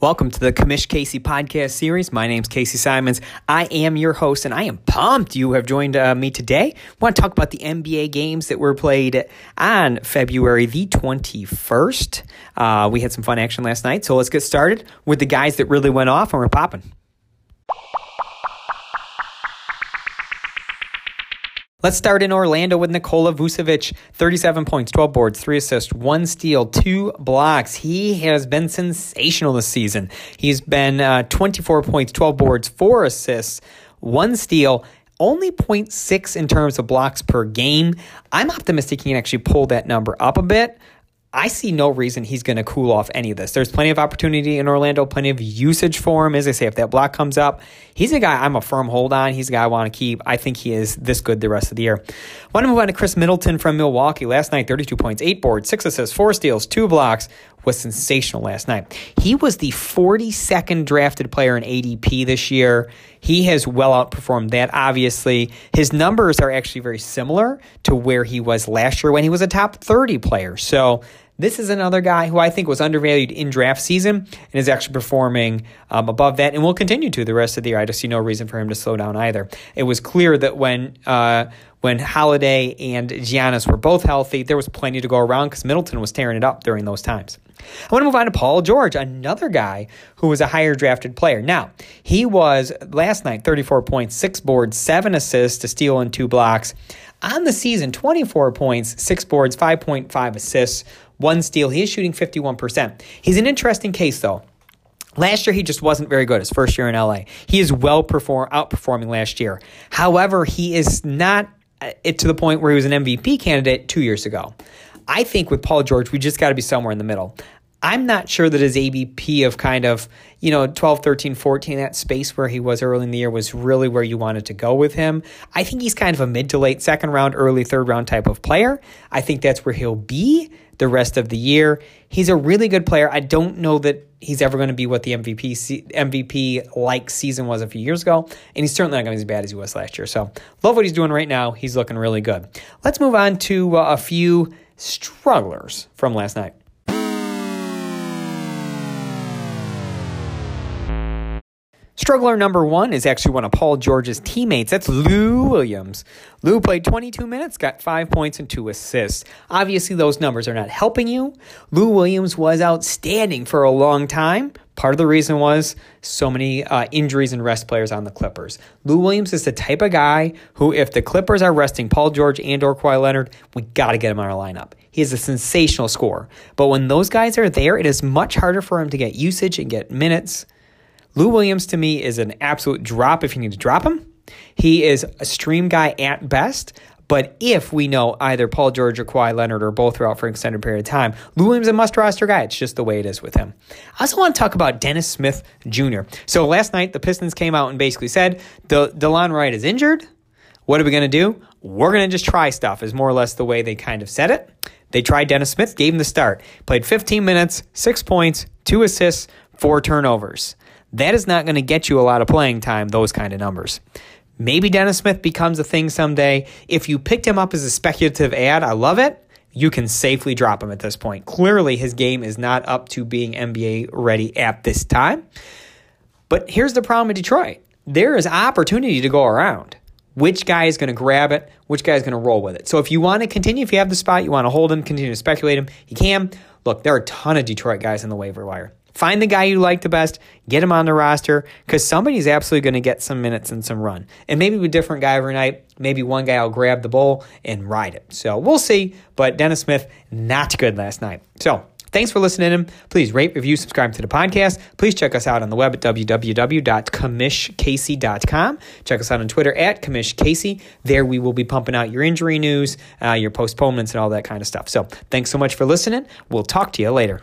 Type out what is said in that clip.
Welcome to the Commish Casey podcast series. My name's Casey Simons. I am your host, and I am pumped you have joined uh, me today. I want to talk about the NBA games that were played on February the 21st. Uh, we had some fun action last night, so let's get started with the guys that really went off and we're popping. Let's start in Orlando with Nikola Vucevic, 37 points, 12 boards, 3 assists, 1 steal, 2 blocks. He has been sensational this season. He's been uh, 24 points, 12 boards, 4 assists, 1 steal, only 0.6 in terms of blocks per game. I'm optimistic he can actually pull that number up a bit. I see no reason he's going to cool off any of this. There's plenty of opportunity in Orlando, plenty of usage for him. As I say, if that block comes up, he's a guy I'm a firm hold on. He's a guy I want to keep. I think he is this good the rest of the year. Want to move on to Khris Middleton from Milwaukee. Last night, 32 points, 8 boards, 6 assists, 4 steals, 2 blocks. Was sensational last night. He was the 42nd drafted player in ADP this year. He has well outperformed that, obviously. His numbers are actually very similar to where he was last year when he was a top 30 player. So, this is another guy who I think was undervalued in draft season and is actually performing um, above that and will continue to the rest of the year. I just see no reason for him to slow down either. It was clear that when uh, when Holiday and Giannis were both healthy, there was plenty to go around because Middleton was tearing it up during those times. I want to move on to Paul George, another guy who was a higher drafted player. Now, he was last night 34 points, six boards, seven assists to steal and two blocks. On the season, 24 points, six boards, 5.5 assists, one steal. He is shooting 51%. He's an interesting case, though. Last year, he just wasn't very good. His first year in LA, he is well perform outperforming last year. However, he is not uh, it to the point where he was an MVP candidate two years ago. I think with Paul George, we just got to be somewhere in the middle. I'm not sure that his ADP of kind of, you know, 12, 13, 14, that space where he was early in the year was really where you wanted to go with him. I think he's kind of a mid to late second round, early third round type of player. I think that's where he'll be the rest of the year. He's a really good player. I don't know that he's ever going to be what the MVP MVP like season was a few years ago, and he's certainly not going to be as bad as he was last year. So, love what he's doing right now. He's looking really good. Let's move on to uh, a few strugglers from last night. Struggler number one is actually one of Paul George's teammates. That's Lou Williams. Lou played 22 minutes, got five points and two assists. Obviously, those numbers are not helping you. Lou Williams was outstanding for a long time. Part of the reason was so many uh, injuries and rest players on the Clippers. Lou Williams is the type of guy who, if the Clippers are resting Paul George and or Kawhi Leonard, we got to get him on our lineup. He is a sensational scorer. But when those guys are there, it is much harder for him to get usage and get minutes. Lou Williams to me is an absolute drop if you need to drop him. He is a stream guy at best, but if we know either Paul George or Kawhi Leonard or both are out for an extended period of time, Lou Williams is a must roster guy. It's just the way it is with him. I also want to talk about Dennis Smith Jr. So last night, the Pistons came out and basically said, De- Delon Wright is injured. What are we going to do? We're going to just try stuff, is more or less the way they kind of said it. They tried Dennis Smith, gave him the start. Played 15 minutes, six points, two assists, four turnovers. That is not going to get you a lot of playing time, those kind of numbers. Maybe Dennis Smith becomes a thing someday. If you picked him up as a speculative ad, I love it. You can safely drop him at this point. Clearly, his game is not up to being NBA ready at this time. But here's the problem with Detroit there is opportunity to go around. Which guy is going to grab it? Which guy is going to roll with it? So if you want to continue, if you have the spot, you want to hold him, continue to speculate him, you can. Look, there are a ton of Detroit guys in the waiver wire. Find the guy you like the best, get him on the roster, because somebody's absolutely going to get some minutes and some run. And maybe a different guy every night. Maybe one guy will grab the bowl and ride it. So we'll see. But Dennis Smith, not good last night. So Thanks for listening in. Please rate, review, subscribe to the podcast. Please check us out on the web at www.commishcasey.com. Check us out on Twitter at commishcasey. There we will be pumping out your injury news, uh, your postponements, and all that kind of stuff. So thanks so much for listening. We'll talk to you later.